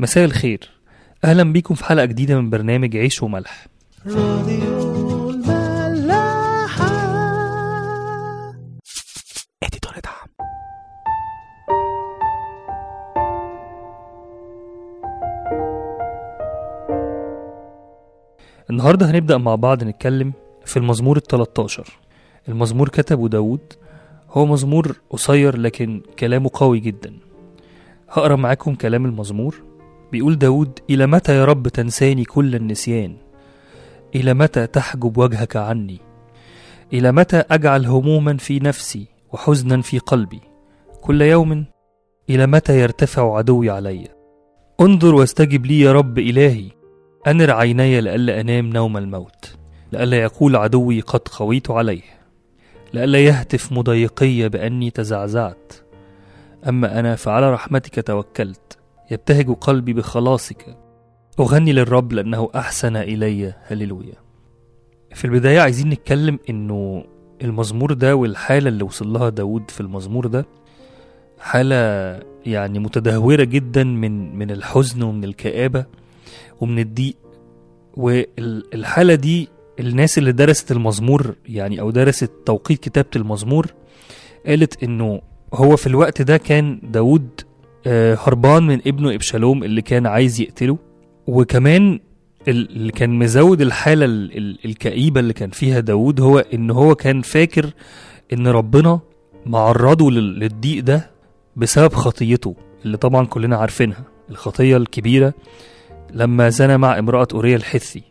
مساء الخير. أهلا بيكم في حلقة جديدة من برنامج عيش وملح. راديو الملاحة. اديتور النهاردة هنبدأ مع بعض نتكلم في المزمور ال 13 المزمور كتبه داود. هو مزمور قصير لكن كلامه قوي جدا. هقرأ معاكم كلام المزمور. بيقول داود إلى متى يا رب تنساني كل النسيان؟ إلى متى تحجب وجهك عني؟ إلى متى أجعل هموما في نفسي وحزنا في قلبي؟ كل يوم إلى متى يرتفع عدوي علي؟ انظر واستجب لي يا رب إلهي أنر عيني لئلا أنام نوم الموت لئلا يقول عدوي قد قويت عليه لئلا يهتف مضايقي بأني تزعزعت. أما أنا فعلى رحمتك توكلت. يبتهج قلبي بخلاصك. أغني للرب لأنه أحسن إلي. هللويا. في البداية عايزين نتكلم إنه المزمور ده والحالة اللي وصل لها داود في المزمور ده حالة يعني متدهورة جدا من من الحزن ومن الكآبة ومن الضيق. والحالة دي الناس اللي درست المزمور يعني أو درست توقيت كتابة المزمور قالت إنه هو في الوقت ده كان داود هربان من ابنه إبشالوم اللي كان عايز يقتله وكمان ال- اللي كان مزود الحالة ال- ال- الكئيبة اللي كان فيها داود هو إن هو كان فاكر إن ربنا معرضه لل- للضيق ده بسبب خطيته اللي طبعا كلنا عارفينها الخطية الكبيرة لما زنى مع امرأة أوريا الحثي.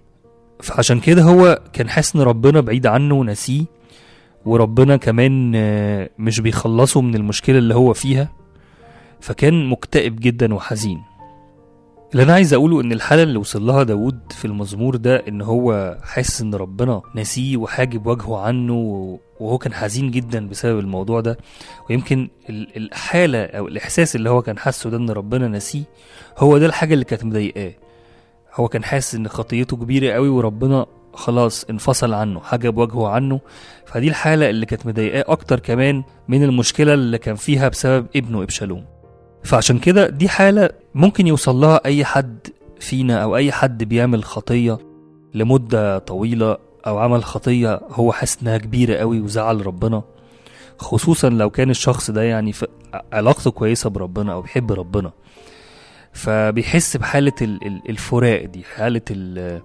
فعشان كده هو كان حاسس إن ربنا بعيد عنه ونسيه وربنا كمان آه، مش بيخلصه من المشكلة اللي هو فيها. فكان مكتئب جدا وحزين. اللي أنا عايز أقوله إن الحالة اللي وصل لها داود في المزمور ده إن هو حاسس إن ربنا نسيه وحاجب وجهه عنه وهو كان حزين جدا بسبب الموضوع ده. ويمكن ال- الحالة أو الإحساس اللي هو كان حاسه ده إن ربنا نسيه هو ده الحاجة اللي كانت مضايقاه. هو كان حاسس إن خطيته كبيرة قوي وربنا خلاص انفصل عنه حجب وجهه عنه. فدي الحالة اللي كانت مضايقاه أكتر كمان من المشكلة اللي كان فيها بسبب ابنه إبشالوم. فعشان كده دي حالة ممكن يوصل لها أي حد فينا أو أي حد بيعمل خطية لمدة طويلة أو عمل خطية هو حاسس إنها كبيرة قوي وزعل ربنا. خصوصا لو كان الشخص ده يعني في علاقته كويسة بربنا أو بيحب ربنا. فبيحس بحالة ال- ال- الفراق دي حالة ال-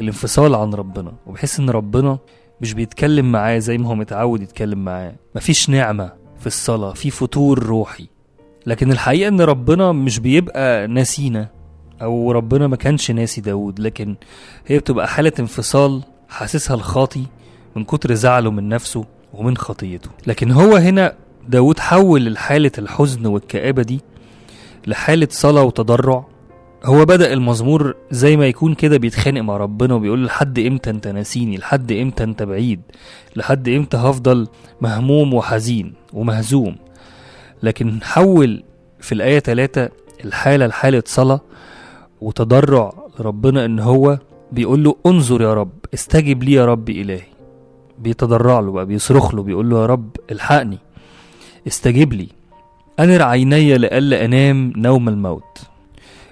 الانفصال عن ربنا. وبيحس إن ربنا مش بيتكلم معاه زي ما هو متعود يتكلم معاه. مفيش نعمة في الصلاة في فتور روحي. لكن الحقيقة إن ربنا مش بيبقى ناسينا أو ربنا ما كانش ناسي داود لكن هي بتبقى حالة انفصال حاسسها الخاطي من كتر زعله من نفسه ومن خطيته. لكن هو هنا داود حول حالة الحزن والكآبة دي لحالة صلاة وتضرع. هو بدأ المزمور زي ما يكون كده بيتخانق مع ربنا وبيقول لحد إمتى أنت ناسيني؟ لحد إمتى أنت بعيد؟ لحد إمتى هفضل مهموم وحزين ومهزوم؟ لكن حول في الآية 3 الحالة لحالة صلاة وتضرع لربنا إن هو بيقول له انظر يا رب استجب لي يا رب إلهي. بيتضرع له بقى بيصرخ له بيقول له يا رب الحقني استجب لي. أنر عيني لئلا أنام نوم الموت.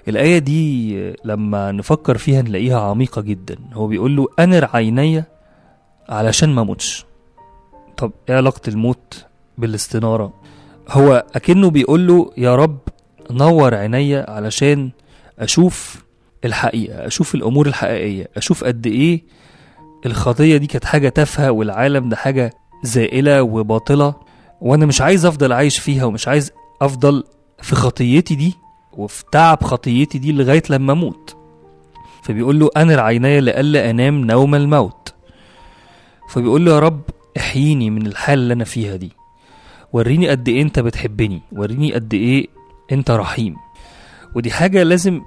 الآية دي لما نفكر فيها نلاقيها عميقة جدا. هو بيقول له أنر عيني علشان ما أموتش. طب إيه علاقة الموت بالاستنارة؟ هو أكنه بيقول له يا رب نور عينيا علشان أشوف الحقيقة أشوف الأمور الحقيقية أشوف قد إيه الخطية دي كانت حاجة تافهة والعالم ده حاجة زائلة وباطلة وأنا مش عايز أفضل عايش فيها ومش عايز أفضل في خطيتي دي وفي تعب خطيتي دي لغاية لما أموت. فبيقول له أنر عيني لئلا أنام نوم الموت. فبيقول له يا رب احييني من الحالة اللي أنا فيها دي. وريني قد إيه أنت بتحبني وريني قد إيه أنت رحيم. ودي حاجة لازم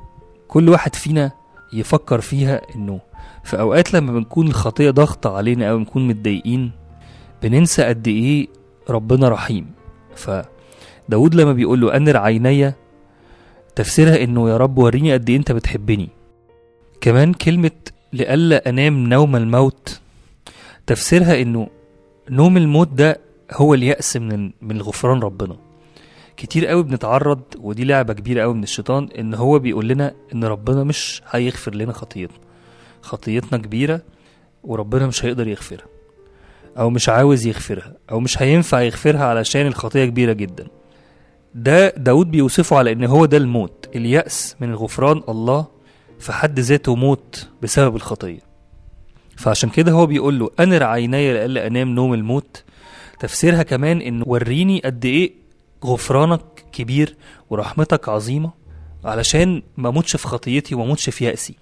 كل واحد فينا يفكر فيها إنه في أوقات لما بنكون الخطية ضغطة علينا أو بنكون متضايقين بننسى قد إيه ربنا رحيم. فداود لما بيقول له أنر عيني تفسيرها إنه يا رب وريني قد إيه أنت بتحبني. كمان كلمة لئلا أنام نوم الموت تفسيرها إنه نوم الموت ده هو اليأس من من غفران ربنا. كتير قوي بنتعرض ودي لعبة كبيرة قوي من الشيطان إن هو بيقول لنا إن ربنا مش هيغفر لنا خطيتنا. خطيتنا كبيرة وربنا مش هيقدر يغفرها أو مش عاوز يغفرها أو مش هينفع يغفرها علشان الخطية كبيرة جدا. ده داود بيوصفه على إن هو ده الموت. اليأس من غفران الله في حد ذاته موت بسبب الخطية. فعشان كده هو بيقول له أنر عيني لألا أنام نوم الموت تفسيرها كمان إن وريني قد إيه غفرانك كبير ورحمتك عظيمة علشان ما أموتش في خطيتي وما أموتش في يأسي.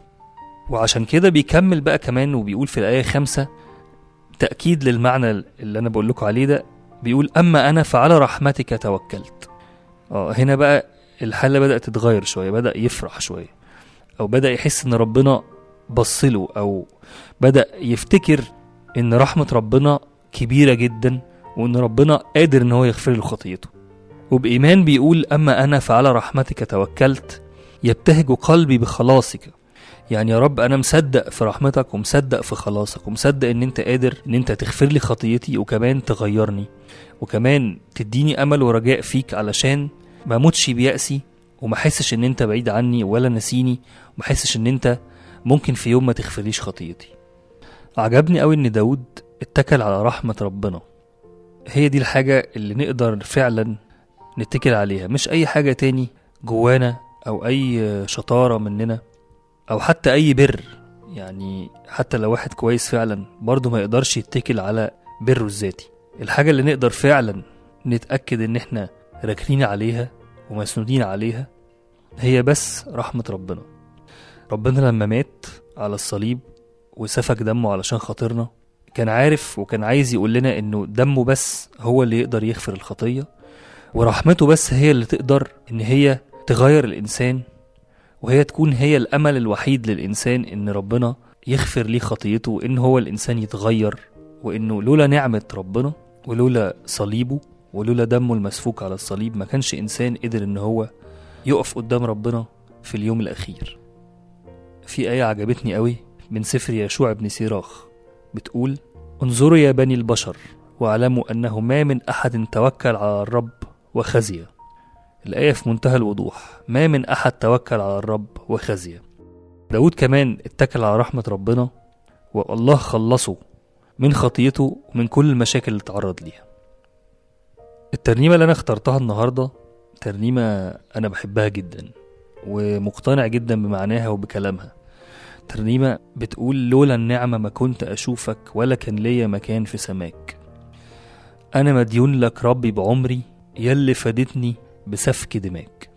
وعشان كده بيكمل بقى كمان وبيقول في الآية خمسة تأكيد للمعنى اللي أنا بقول لكم عليه ده بيقول أما أنا فعلى رحمتك توكلت. آه هنا بقى الحالة بدأت تتغير شوية بدأ يفرح شوية أو بدأ يحس إن ربنا بصله أو بدأ يفتكر إن رحمة ربنا كبيرة جدا وإن ربنا قادر إن هو يغفر له خطيته. وبإيمان بيقول أما أنا فعلى رحمتك توكلت يبتهج قلبي بخلاصك. يعني يا رب أنا مصدق في رحمتك ومصدق في خلاصك ومصدق إن أنت قادر إن أنت تغفر لي خطيتي وكمان تغيرني وكمان تديني أمل ورجاء فيك علشان ما أموتش بيأسي وما أحسش إن أنت بعيد عني ولا نسيني وما أحسش إن أنت ممكن في يوم ما تغفرليش خطيتي. عجبني قوي إن داود اتكل على رحمة ربنا. هي دي الحاجة اللي نقدر فعلا نتكل عليها. مش أي حاجة تاني جوانا أو أي شطارة مننا أو حتى أي بر. يعني حتى لو واحد كويس فعلا برضه ما يقدرش يتكل على بره الذاتي. الحاجة اللي نقدر فعلا نتأكد إن إحنا راكنين عليها ومسنودين عليها هي بس رحمة ربنا. ربنا لما مات على الصليب وسفك دمه علشان خاطرنا. كان عارف وكان عايز يقول لنا إنه دمه بس هو اللي يقدر يغفر الخطية ورحمته بس هي اللي تقدر إن هي تغير الإنسان وهي تكون هي الأمل الوحيد للإنسان إن ربنا يغفر ليه خطيته وإن هو الإنسان يتغير وإنه لولا نعمة ربنا ولولا صليبه ولولا دمه المسفوك على الصليب ما كانش إنسان قدر إن هو يقف قدام ربنا في اليوم الأخير. في آية عجبتني قوي. من سفر يشوع بن سيراخ بتقول انظروا يا بني البشر واعلموا أنه ما من أحد توكل على الرب وخزي الآية في منتهى الوضوح ما من أحد توكل على الرب وخزي داود كمان اتكل على رحمة ربنا والله خلصه من خطيته ومن كل المشاكل اللي اتعرض ليها. الترنيمة اللي أنا اخترتها النهاردة ترنيمة أنا بحبها جدا ومقتنع جدا بمعناها وبكلامها. ترنيمة بتقول لولا النعمة ما كنت أشوفك ولا كان ليا مكان في سماك. أنا مديون لك ربي بعمري يلي فادتني بسفك دماك.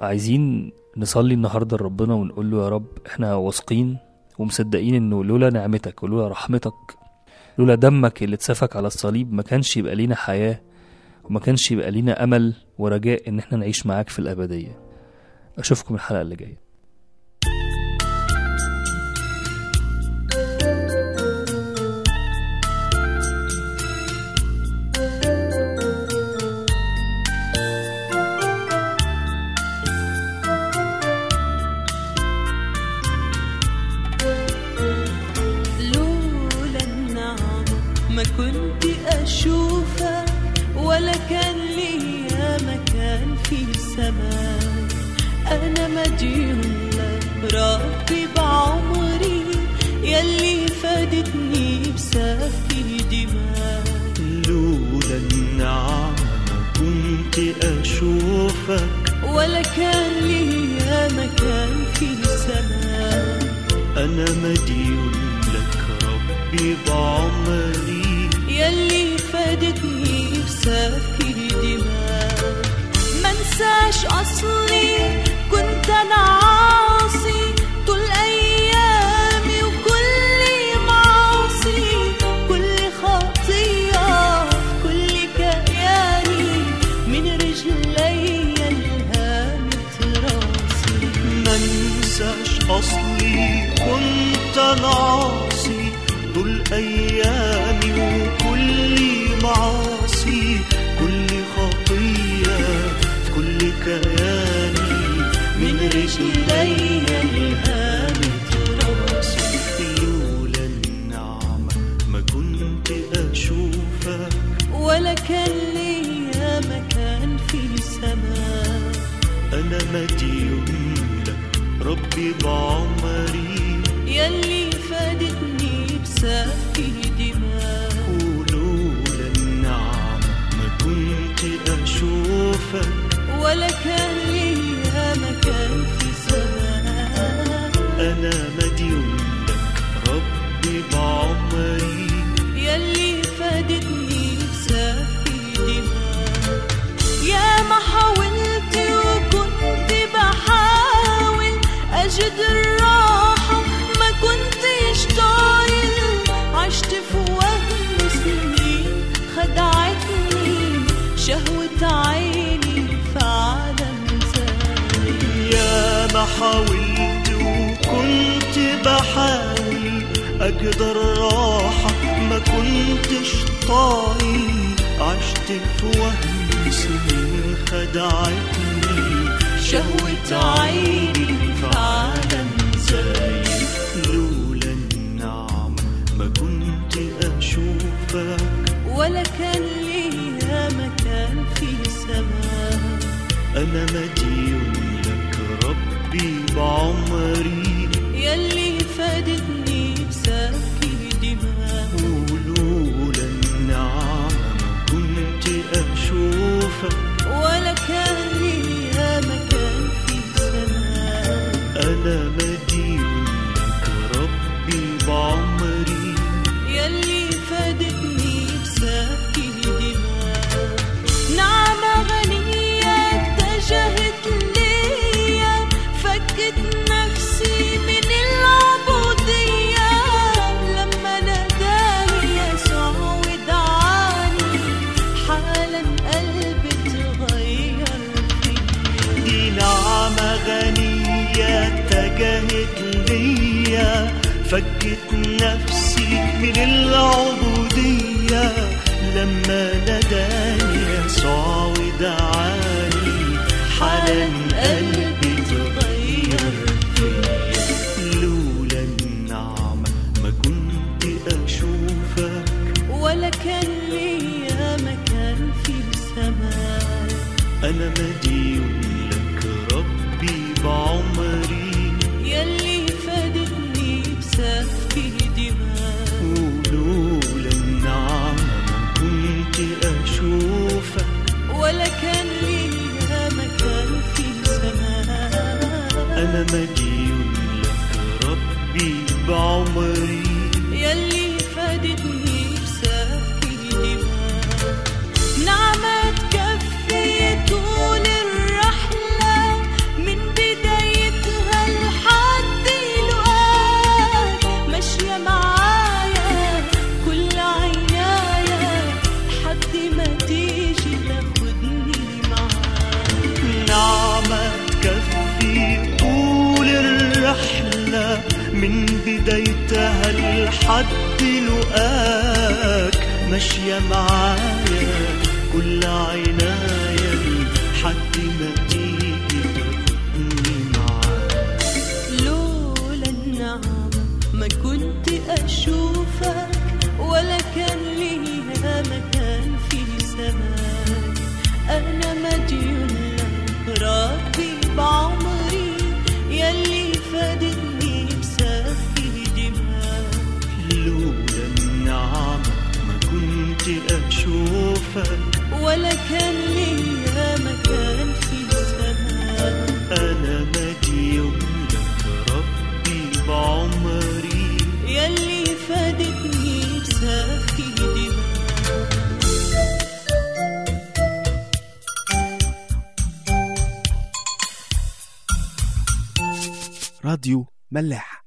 عايزين نصلي النهاردة لربنا ونقول له يا رب إحنا واثقين ومصدقين إنه لولا نعمتك ولولا رحمتك لولا دمك اللي اتسفك على الصليب ما كانش يبقى لينا حياة وما كانش يبقى لينا أمل ورجاء إن إحنا نعيش معاك في الأبدية. أشوفكم الحلقة اللي جاية. كنت أشوفك ولا كان ليا مكان في السماء. أنا مديون لك ربي بعمري يلي فادتني بسفك دماء لولا النعمة كنت أشوفك ولا كان ليا مكان في السماء. أنا مديون لك ربي بعمري. يلي فادتني بسفك دماء منساش أصلي كنت أنا عاصي ما ليا مكان في السماء أنا مديون لك ربي بعمري يلي فادتني بسفكي دماء ولولا النعمة ما كنت أشوفك. ولا كان عشت في وهم سنين خدعتني شهوة عيني في عالم يا ما حاولت وكنت بحاول أقدر راحة ما كنتش طايل. عشت في وهم سنين خدعتني شهوة عيني أنا مدين ربي بعمري. يلي فادتني بسفك دماء ولولا النعمة ما كنت أشوفك. ولا كان ليها مكان في السماء. أنا فكت نفسي من العبور همجي لك ربي بعمري راديو ملاح.